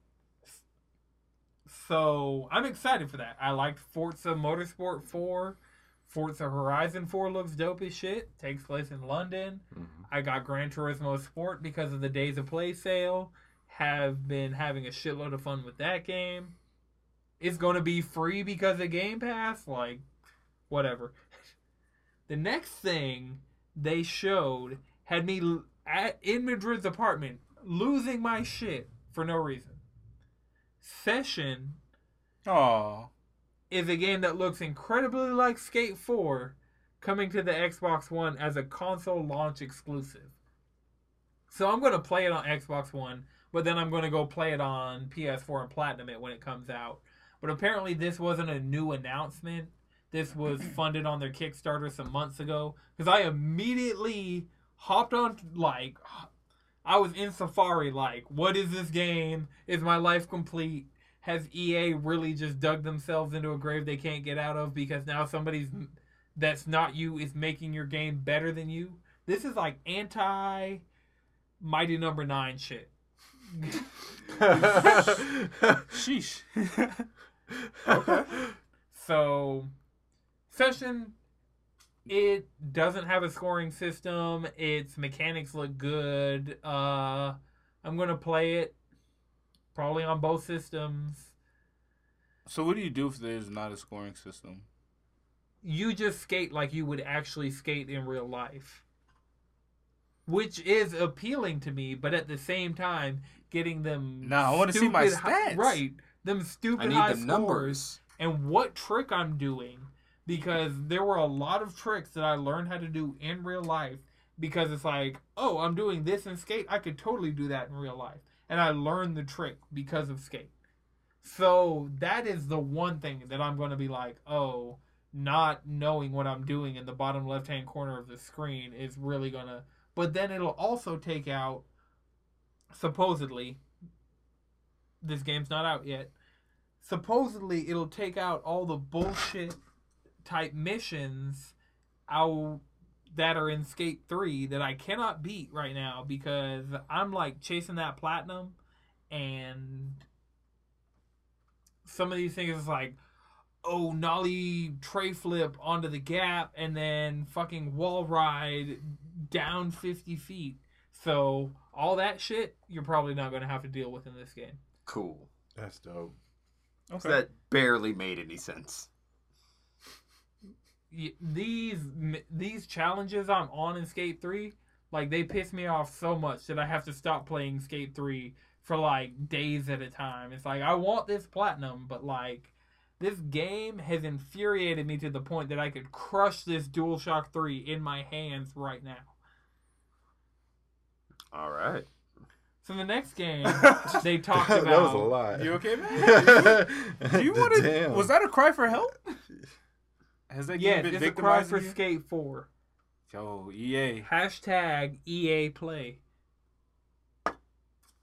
S1: So I'm excited for that. I liked Forza Motorsport 4. Forza Horizon 4 looks dope as shit. Takes place in London.
S3: Mhm.
S1: I got Gran Turismo Sport because of the Days of Play sale. Have been having a shitload of fun with that game. It's going to be free because of Game Pass. Like, whatever. The next thing they showed had me at, in Madrid's apartment losing my shit for no reason. Session
S2: Aw.
S1: is a game that looks incredibly like Skate 4 coming to the Xbox One as a console launch exclusive. So I'm going to play it on Xbox One, but then I'm going to go play it on PS4 and Platinum it when it comes out. But apparently this wasn't a new announcement. This was funded on their Kickstarter some months ago because I immediately hopped on like I was in Safari like what is this game? Is my life complete? Has EA really just dug themselves into a grave they can't get out of because now somebody's that's not you is making your game better than you? This is like anti Mighty Number 9 shit.
S2: Sheesh.
S3: okay.
S1: So Session, it doesn't have a scoring system. Its mechanics look good. Uh, I'm gonna play it probably on both systems.
S2: So what do you do if there's not a scoring system?
S1: You just skate like you would actually skate in real life, which is appealing to me. But at the same time, getting them
S2: Nah, I wanna see my
S1: stupid hi-
S2: stats.
S1: right, them
S4: I
S1: stupid
S4: need
S1: high
S4: the
S1: scores
S4: numbers.
S1: and what trick I'm doing because there were a lot of tricks that I learned how to do in real life because it's like, oh, I'm doing this in skate. I could totally do that in real life. And I learned the trick because of skate. So that is the one thing that I'm going to be like, oh, not knowing what I'm doing in the bottom left hand corner of the screen is really going to. But then it'll also take out, supposedly, this game's not out yet supposedly it'll take out all the bullshit type missions out that are in Skate 3 that I cannot beat right now because I'm like chasing that platinum and some of these things is like oh nollie tray flip onto the gap and then fucking wall ride down 50 feet. So all that shit you're probably not going to have to deal with in this game
S4: Cool.
S3: That's dope.
S4: So that barely made any sense.
S1: these these challenges I'm on in Skate 3, like they piss me off so much that I have to stop playing Skate 3 for like days at a time. It's like I want this platinum, but like this game has infuriated me to the point that I could crush this DualShock 3 in my hands right now.
S4: All right.
S1: So the next game they talked about
S3: that was a lot.
S2: You okay, man? Do you want to? Was that a cry for help? Has that game
S1: Yes,
S2: been
S1: it's a cry for
S2: you?
S1: Skate 4.
S2: Yo, EA.
S1: Hashtag EA Play.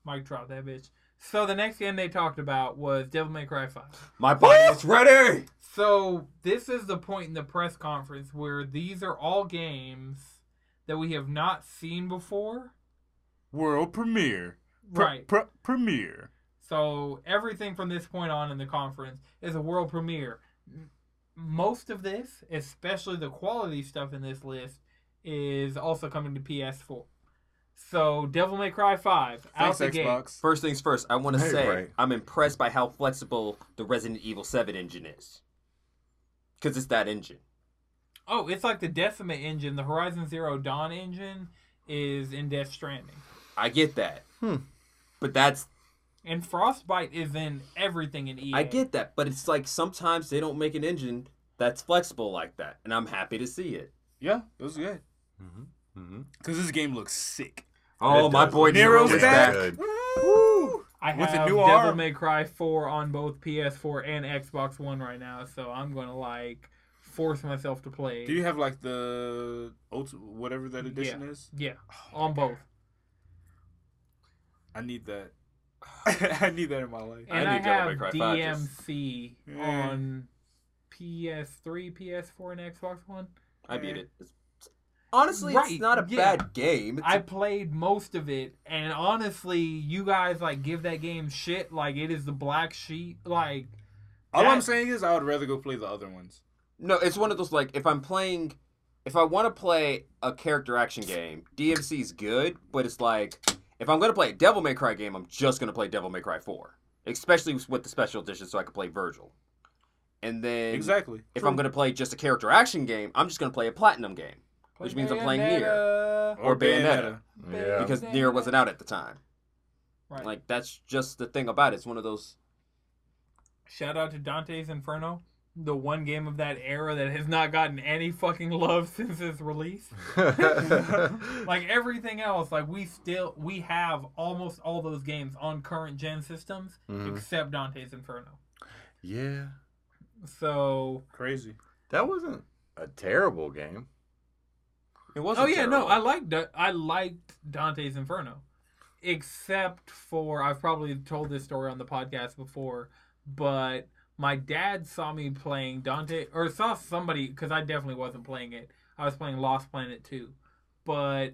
S1: Mike drop that bitch. So the next game they talked about was Devil May Cry 5.
S4: My body is ready.
S1: So this is the point in the press conference where these are all games that we have not seen before.
S2: World premiere. Pre-
S1: Right.
S2: pre- premiere.
S1: So everything from this point on in the conference is a world premiere. Most of this, especially the quality stuff in this list, is also coming to PS4. So Devil May Cry 5 out
S2: Thanks,
S1: the gate.
S2: Xbox.
S4: First things first, I want to
S3: Hey,
S4: say
S3: right.
S4: I'm impressed by how flexible the Resident Evil 7 engine is. Because it's that engine.
S1: Oh, it's like the Decima engine. The Horizon Zero Dawn engine is in Death Stranding.
S4: I get that.
S3: Hmm.
S4: But that's
S1: And Frostbite is in everything in EA.
S4: I get that, but it's like sometimes they don't make an engine that's flexible like that, and I'm happy to see it.
S2: Yeah, it was good.
S3: Mm-hmm. Mm-hmm.
S2: Because this game looks sick.
S4: Oh, my
S3: does.
S4: boy
S2: Nero's
S4: Nero's
S2: back.
S4: back.
S3: Good.
S1: I
S2: With
S1: have
S2: the new
S1: Devil
S2: arm.
S1: May Cry 4 on both PS4 and Xbox One right now, so I'm going to like force myself to play.
S2: Do you have like the ulti- whatever that edition is?
S1: yeah, on both.
S2: I need that. I need that in my life.
S1: And
S4: I
S1: I,
S4: need Devil May
S1: have
S4: Cry 5 just-
S1: DMC on PS3, PS4, and Xbox One.
S4: I beat it. It's- honestly,
S1: Right,
S4: it's not a
S1: yeah.
S4: bad game. It's
S1: I
S4: a-
S1: played most of it, and honestly, you guys like give that game shit like it is the black sheep. Like,
S2: All
S1: that-
S2: I'm saying is I would rather go play the other ones.
S4: no, it's one of those like if I'm playing, if I want to play a character action game, DMC is good, but it's like if I'm gonna play a Devil May Cry game, I'm just gonna play Devil May Cry 4, especially with the special edition, so I can play Vergil. And then
S2: Exactly.
S4: if
S2: True.
S4: I'm gonna play just a character action game, I'm just gonna play a platinum game Which means I'm playing Nier.
S1: Bayonetta.
S4: or Bayonetta.
S3: Yeah.
S4: because Nier wasn't out at the time.
S1: Right.
S4: Like that's just the thing about it. It's one of those.
S1: Shout out to Dante's Inferno, the one game of that era that has not gotten any fucking love since its release. like everything else, like we still we have almost all those games on current gen systems
S3: Mhm.
S1: except Dante's Inferno.
S3: yeah.
S1: So
S2: Crazy.
S3: That wasn't a terrible game.
S4: It wasn't.
S1: Oh yeah, no. I liked Da- I liked Dante's Inferno, except for I've probably told this story on the podcast before, but my dad saw me playing Dante or saw somebody because I definitely wasn't playing it. I was playing Lost Planet 2, but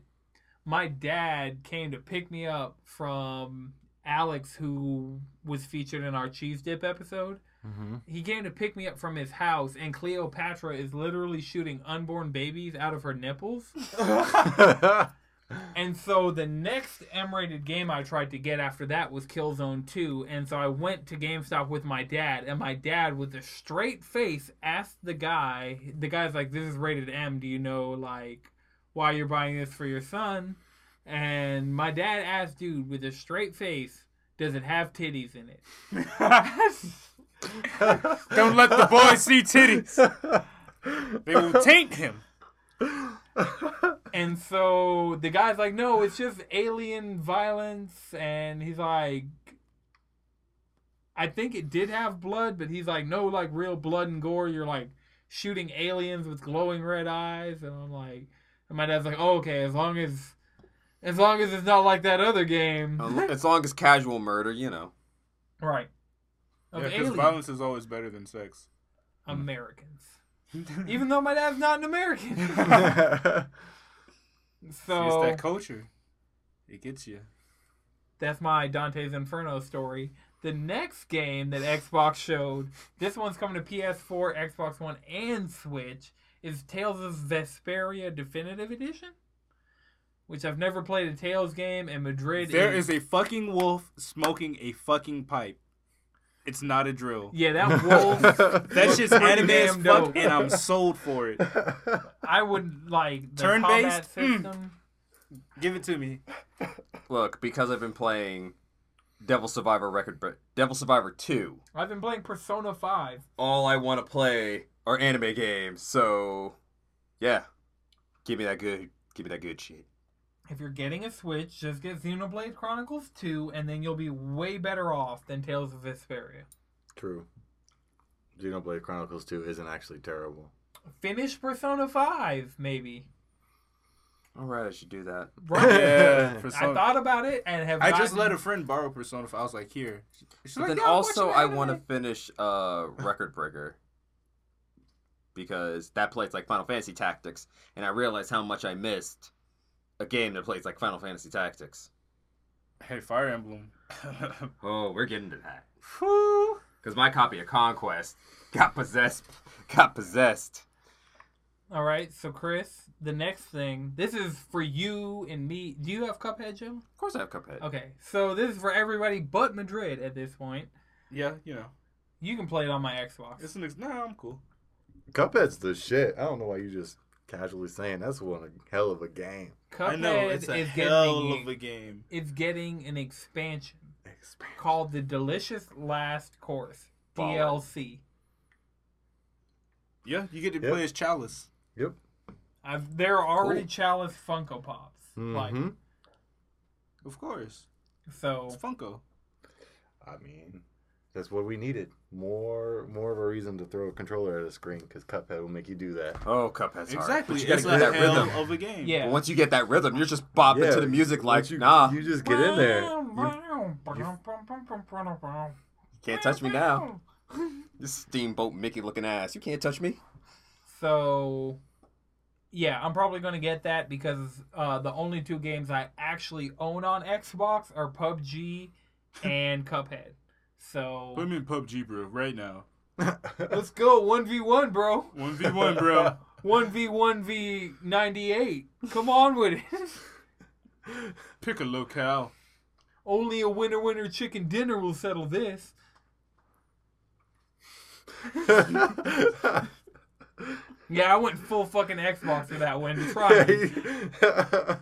S1: my dad came to pick me up from Alex, who was featured in our cheese dip episode,
S3: Mm-hmm.
S1: he came to pick me up from his house, and Cleopatra is literally shooting unborn babies out of her nipples. And so the next M-rated game I tried to get after that was Killzone 2, and so I went to GameStop with my dad, and my dad, with a straight face, asked the guy. The guy's like, "This is rated M. Do you know like why you're buying this for your son?" And my dad asked, dude, with a straight face, "Does it have titties in it?"
S2: Don't let the boy see titties. They will taint him.
S1: And so the guy's like, no, it's just alien violence. And he's like, I think it did have blood, but he's like, no, like real blood and gore. You're like shooting aliens with glowing red eyes. And I'm like, and my dad's like, oh, okay, as long as, as long as it's not like that other game.
S4: As long as casual murder, you know.
S1: right. Of
S2: Yeah, because violence is always better than sex. Hmm.
S1: Americans. Even though my dad's not an American. So
S2: it's that culture. It gets you.
S1: That's my Dante's Inferno story. The next game that Xbox showed, this one's coming to PS4, Xbox One, and Switch, is Tales of Vesperia Definitive Edition. Which I've never played a Tales game, and Madrid
S2: There
S1: is.
S2: is a fucking wolf smoking a fucking pipe. It's not a drill.
S1: yeah, that wolf.
S2: That shit's
S1: Pretty
S2: anime as fuck,
S1: dope.
S2: and I'm sold for it.
S1: I would like the
S2: Turn-based?
S1: combat
S2: Mm.
S1: system.
S2: Give it to me.
S4: Look, because I've been playing Devil Survivor Record, Bre- Devil Survivor Two.
S1: I've been playing Persona 5.
S4: All I want to play are anime games. So, yeah, give me that good. Give me that good shit.
S1: If you're getting a Switch, just get Xenoblade Chronicles 2, and then you'll be way better off than Tales of Vesperia.
S3: True. Xenoblade Chronicles 2 isn't actually terrible.
S1: Finish Persona 5, maybe.
S4: All right, I should do that.
S1: Right.
S2: Yeah,
S1: I thought about it and have.
S2: I just let a friend borrow Persona 5. I was like, here. She's
S4: But
S2: like,
S4: then
S2: "Yeah,
S4: also, I want to finish uh, Record Breaker because that plays like Final Fantasy Tactics, and I realized how much I missed a game that plays like Final Fantasy Tactics.
S2: Hey, Fire Emblem.
S4: Oh, we're getting to that
S2: Whew.
S4: because my copy of Conquest got possessed. Got possessed.
S1: All right, so Chris, the next thing. This is for you and me. Do you have Cuphead, Joe?
S4: Of course, I have Cuphead.
S1: Okay, so this is for everybody but Madrid at this point.
S2: Yeah, you know.
S1: You can play it on my Xbox.
S2: It's an ex- nah, I'm cool.
S3: Cuphead's the shit. I don't know why you're just casually saying that's one hell of a game.
S1: Cuphead
S2: I know, it's a
S1: is
S2: hell
S1: getting
S2: of a game.
S1: it's getting an expansion
S3: Expand.
S1: called the Delicious Last Course
S4: Baller.
S1: DLC.
S2: Yeah, you get to
S3: Yep.
S2: play as Chalice.
S3: Yep.
S1: I've, there are already
S4: Cool.
S1: Chalice Funko Pops, like
S3: hmm
S2: Of course.
S1: so.
S2: It's Funko.
S3: I mean, that's what we needed. More, more of a reason to throw a controller at a screen because Cuphead will make you do that.
S4: Oh, Cuphead's hard.
S2: exactly.
S4: But you gotta
S2: it's
S4: get that
S2: hell
S4: rhythm.
S2: of a game.
S1: Yeah.
S4: But once you get that rhythm, you're just bopping
S3: Yeah,
S4: to the music like,
S3: you,
S4: nah, you
S3: you just get in there.
S4: You can't touch me now. This steamboat Mickey looking ass. You can't touch me.
S1: So, yeah, I'm probably going to get that because uh, the only two games I actually own on Xbox are PUBG and Cuphead. So,
S2: Put me in PUBG, bro, right now.
S1: let's go 1v1, bro.
S2: 1v1, bro.
S1: 1v1v98. Come on with it.
S2: Pick a locale.
S1: Only a winner winner chicken dinner will settle this. Yeah, I went full fucking Xbox for that one. Try. it.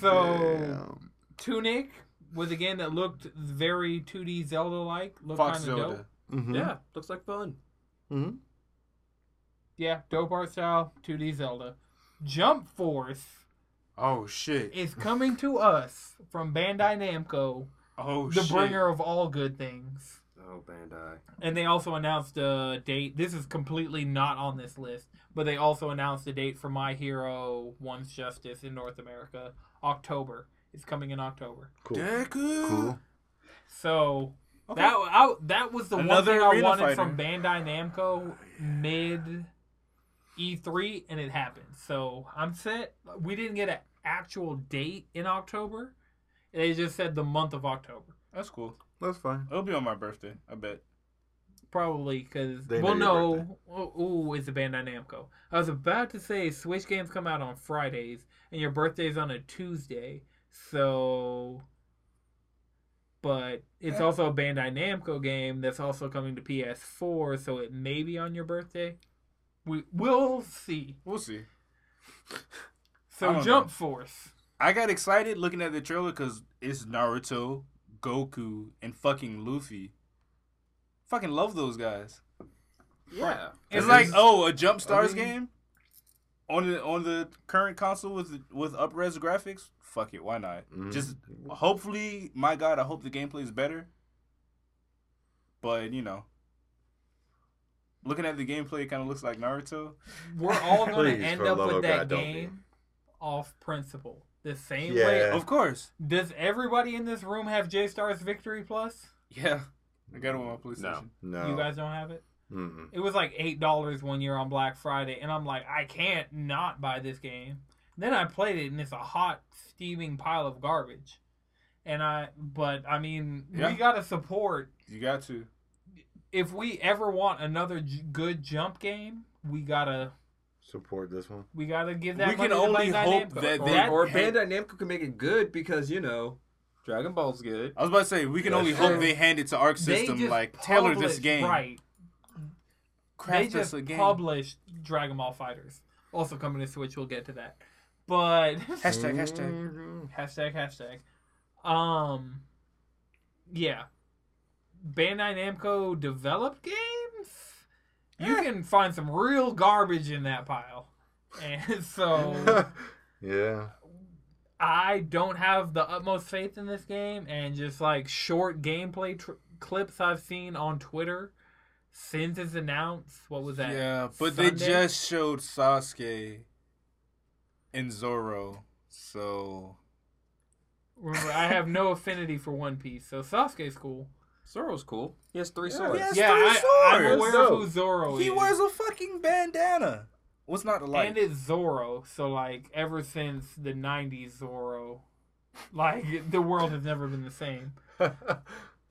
S1: So,
S3: Damn.
S1: Tunic was a game that looked very 2D Zelda like. Looked
S2: Fox
S1: kind of
S2: Zelda.
S1: dope.
S3: Mhm.
S4: Yeah, looks like fun.
S3: Mhm.
S1: Yeah, dope art style, 2D Zelda. Jump Force
S2: Oh, shit.
S1: is coming to us from Bandai Namco,
S2: Oh, shit.
S1: the
S2: shit.
S1: bringer of all good things.
S4: Oh, Bandai.
S1: And they also announced a date. This is completely not on this list, but they also announced a date for My Hero One's Justice in North America. October. It's coming in October.
S3: Cool.
S2: Deku.
S3: Cool.
S1: So
S2: Okay.
S1: that I, that was the
S2: Another
S1: one thing I wanted
S2: fighter.
S1: from Bandai Namco mid E3, and it happened. So I'm set. We didn't get an actual date in October. They just said the month of October.
S2: That's cool.
S3: That's fine.
S2: It'll be on my birthday. I bet.
S1: Probably because
S3: They
S1: well,
S3: know
S1: no, oh, ooh, it's a Bandai Namco. I was about to say Switch games come out on Fridays, and your birthday's on a Tuesday, so. But it's
S2: Yeah.
S1: also a Bandai Namco game that's also coming to PS4, so it may be on your birthday. We we'll see.
S2: We'll see. I
S1: So Jump
S2: know.
S1: Force.
S2: I got excited looking at the trailer because it's Naruto, Goku, and fucking Luffy. Fucking love those guys.
S4: Yeah.
S2: It's
S3: It
S2: like, oh, a Jump Stars
S3: mean-
S2: game on the on the current console with with upres graphics. Fuck it, why not?
S3: Mhm.
S2: Just hopefully, my God, I hope the gameplay is better. But you know, looking at the gameplay, it kind of looks like Naruto.
S1: We're all going
S3: Please,
S1: to end up
S3: love
S1: with that
S3: God,
S1: game off principle. The same
S3: Yeah.
S1: way.
S2: Of course,
S1: Does everybody in this room have J Stars Victory Plus?
S2: yeah. I got it on my PlayStation.
S3: No.
S1: You guys don't have it?
S3: Mm-mm.
S1: It was like eight dollars one year on Black Friday, and I'm like, I can't not buy this game. Then I played it, and it's a hot, steaming pile of garbage. And I, but I mean,
S2: Yeah.
S1: we gotta support.
S2: You got to.
S1: If we ever want another j- good jump game, we gotta,
S3: Support this one.
S1: we gotta give that.
S2: We can
S1: to
S2: only
S1: Bandai
S2: hope
S1: Namco.
S2: that
S4: Or,
S2: they-
S1: That-
S4: or Bandai Namco can make it good because you know, Dragon Ball's good.
S2: I was about to say we can
S3: That's
S2: only
S3: true.
S2: hope they hand it to Arc System like tailor this game,
S1: right?
S2: Craft
S1: they just
S2: a game.
S1: published Dragon Ball FighterZ, also coming to Switch. We'll get to that, but
S2: Hashtag hashtag.
S1: Hashtag hashtag. Um, yeah, Bandai Namco developed games. You
S2: Eh.
S1: can find some real garbage in that pile, and so
S3: yeah.
S1: I don't have the utmost faith in this game. And just like short gameplay tr- clips I've seen on Twitter since it's announced. What was that?
S2: Yeah, but they just showed Sasuke and Zoro, so
S1: Remember, I have no affinity for One Piece, so Sasuke's cool.
S4: Zoro's cool. He has three
S2: Yeah,
S4: swords.
S2: he has
S1: yeah,
S2: three
S1: I, I'm aware
S3: Dope.
S1: of who Zoro
S2: he
S1: is.
S2: wears a fucking bandana. What's not to like?
S1: and it's Zoro, so like ever since the '90s Zoro, like the world has never been the same.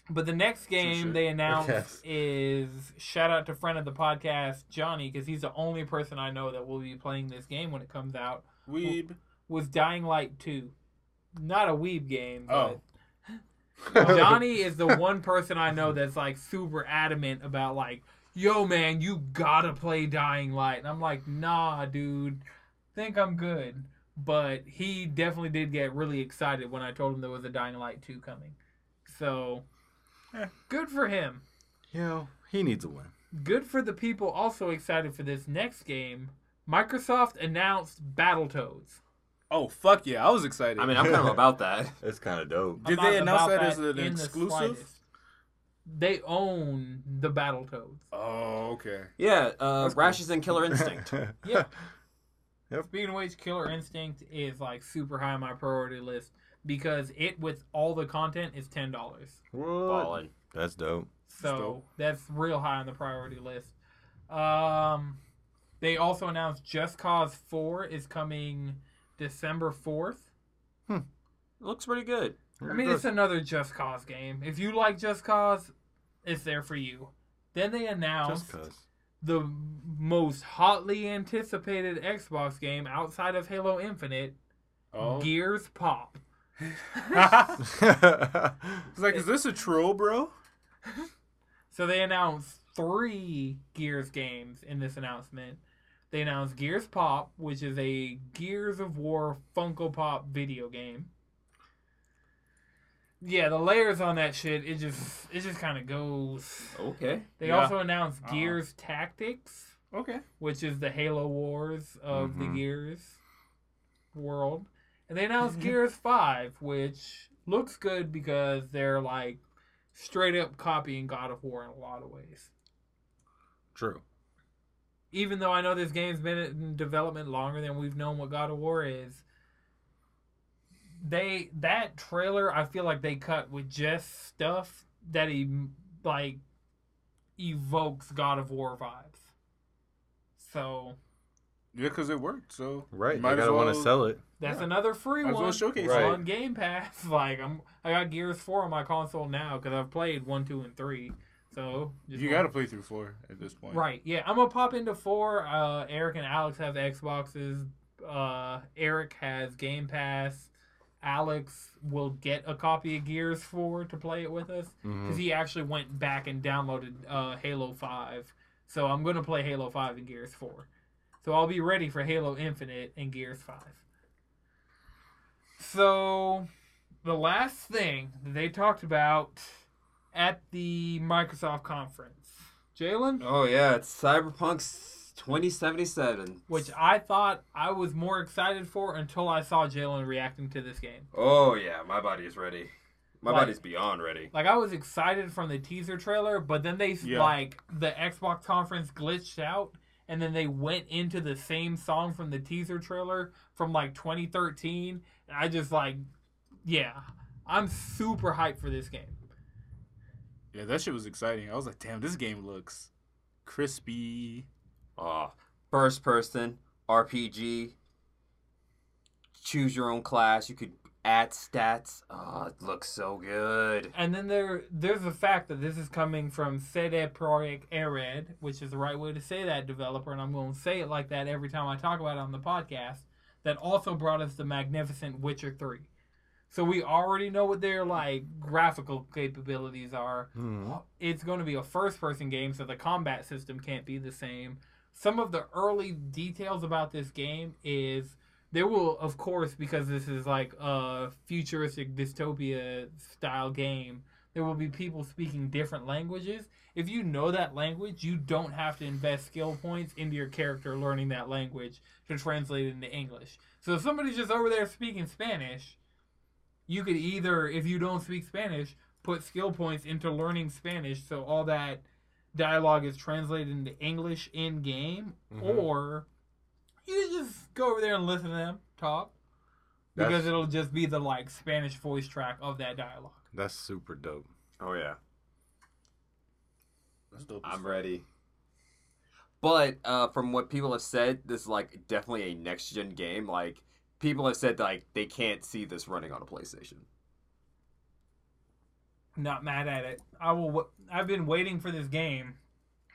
S1: But the next game
S2: Touche.
S1: they announced
S3: Yes.
S1: is shout out to friend of the podcast Johnny because he's the only person I know that will be playing this game when it comes out.
S2: Weeb.
S1: Was Dying Light 2, not a weeb game, but
S2: Oh.
S1: Johnny is the one person I know that's like super adamant about like, yo man, you gotta play Dying Light. And I'm like, nah, dude. Think I'm good. But he definitely did get really excited when I told him there was a Dying Light 2 coming. So Good for him.
S3: you know, he needs a win.
S1: Good for the people also excited for this next game. Microsoft announced Battletoads.
S2: Oh fuck yeah, I was excited.
S4: I mean, I'm kind of about that.
S3: It's kind of dope.
S2: Did
S1: I'm
S2: they announce
S1: about
S2: that as an
S1: in the
S2: exclusive?
S1: They own the Battletoads.
S2: oh okay.
S4: Yeah, uh,
S2: That's cool.
S4: Rashes and Killer Instinct.
S1: Yeah.
S3: Yep.
S1: Speaking of which, Killer Instinct is like super high on my priority list because it with all the content is ten dollars.
S3: What?
S4: Ballin'.
S3: That's dope.
S1: So
S2: dope.
S1: that's real high on the priority list. Um, they also announced Just Cause Four is coming December fourth.
S4: It looks pretty good.
S1: I mean, it's another Just Cause game. If you like Just Cause, it's there for you. Then they announced
S3: just
S1: the most hotly anticipated Xbox game outside of Halo Infinite,
S2: Oh.
S1: Gears Pop.
S2: It's like, is this a troll, bro?
S1: So they announced three Gears games in this announcement. They announced Gears Pop, which is a Gears of War Funko Pop video game. Yeah, the layers on that shit, it just it just kind of goes.
S4: Okay.
S1: They
S2: Yeah.
S1: also announced
S2: Uh-uh.
S1: Gears Tactics,
S2: Okay.
S1: which is the Halo Wars of the
S3: Mhm.
S1: Gears world. And they announced mm-hmm. Gears 5, which looks good because they're like straight up copying God of War in a lot of ways.
S3: True.
S1: Even though I know this game's been in development longer than we've known what God of War is, they that trailer I feel like they cut with just stuff that he like evokes God of War vibes. So
S2: Yeah, because it worked. So
S3: Right.
S2: you
S3: You
S2: might as
S3: gotta want to sell it.
S1: That's
S2: Yeah.
S1: another free
S2: Might as well
S1: one.
S2: showcase
S3: Right.
S2: it.
S1: on Game Pass. Like I'm, I got Gears Four on my console now because I've played one, two, and three. So just
S2: You got to play through four at this point.
S1: right. Yeah, I'm gonna pop into four. Uh, Eric and Alex have Xboxes. Uh, Eric has Game Pass. Alex will get a copy of Gears Four to play it with us because he actually went back and downloaded uh, Halo Five. So I'm gonna play Halo Five and Gears Four. So I'll be ready for Halo Infinite and Gears Five. So the last thing they talked about at the Microsoft conference, Jalen,
S4: Oh yeah, it's Cyberpunk 2077.
S1: which I thought I was more excited for until I saw Jalen reacting to this game.
S4: Oh yeah, my body is ready. My
S1: Like-
S4: body's beyond ready.
S1: Like I was excited from the teaser trailer, but then they
S2: Yeah.
S1: like the Xbox conference glitched out, and then they went into the same song from the teaser trailer from like 2013. And I just like, yeah, I'm super hyped for this game.
S2: Yeah, that shit was exciting. I was like, damn, this game looks crispy.
S4: Oh, first person RPG. Choose your own class. You could add stats. Oh, it looks so good.
S1: And then there, there's the fact that this is coming from CD Projekt Red, which is the right way to say that developer, and I'm going to say it like that every time I talk about it on the podcast. That also brought us the magnificent Witcher Three. So we already know what their like graphical capabilities are.
S3: Mhm.
S1: It's going to be a first-person game, so the combat system can't be the same. Some of the early details about this game is there will, of course, because this is like a futuristic dystopia style game, there will be people speaking different languages. If you know that language, you don't have to invest skill points into your character learning that language to translate it into English. So if somebody's just over there speaking Spanish, you could either, if you don't speak Spanish, put skill points into learning Spanish so all that dialogue is translated into English in game,
S3: Mhm.
S1: or you just go over there and listen to them talk because
S3: That's-
S1: it'll just be the like Spanish voice track of that dialogue.
S3: That's super dope.
S4: Oh yeah,
S2: That's dope. as
S4: I'm
S2: fuck.
S4: ready. But uh, from what people have said, this is like definitely a next gen game. Like people have said, like they can't see this running on a PlayStation.
S1: Not mad at it. I will. w- I've been waiting for this game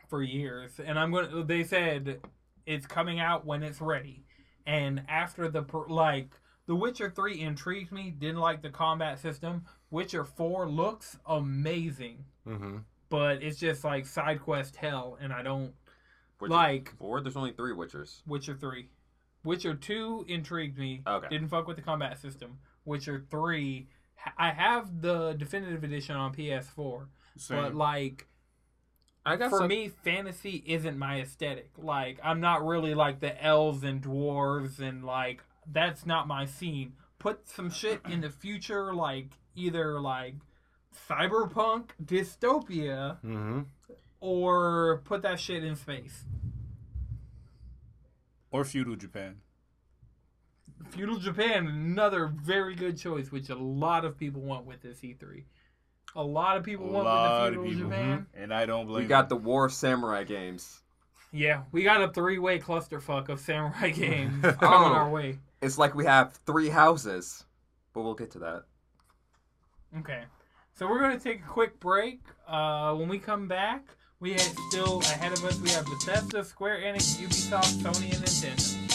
S1: for years, and I'm going. to They said it's coming out when it's ready, and after the like, The Witcher Three intrigued me. Didn't like the combat system. Witcher Four looks amazing,
S3: Mm-hmm.
S1: but it's just like side quest hell, and I don't
S4: Witcher
S1: like
S4: four. There's only three Witchers.
S1: Witcher Three. Witcher Two intrigued me.
S4: Okay.
S1: Didn't fuck with the combat system. Witcher Three. I have the definitive edition on PS4,
S2: Same.
S1: but like
S4: I got
S1: for
S4: some.
S1: me, fantasy isn't my aesthetic. Like, I'm not really like the elves and dwarves, and like, that's not my scene. Put some shit in the future, like either like cyberpunk dystopia,
S3: Mm-hmm.
S1: or put that shit in space.
S2: or feudal Japan.
S1: Feudal Japan, another very good choice, which a lot of people want with this E3. A lot of people
S2: A
S1: want
S2: lot
S1: with the feudal
S2: people.
S1: Japan.
S2: And I don't blame.
S4: we got the War of Samurai games.
S1: Yeah, we got a three-way clusterfuck of samurai games coming
S4: Oh.
S1: our way.
S4: It's like we have three houses, but we'll get to that.
S1: Okay, so we're gonna take a quick break. Uh, when we come back, we have still ahead of us. We have Bethesda, Square Enix, Ubisoft, Sony, and Nintendo.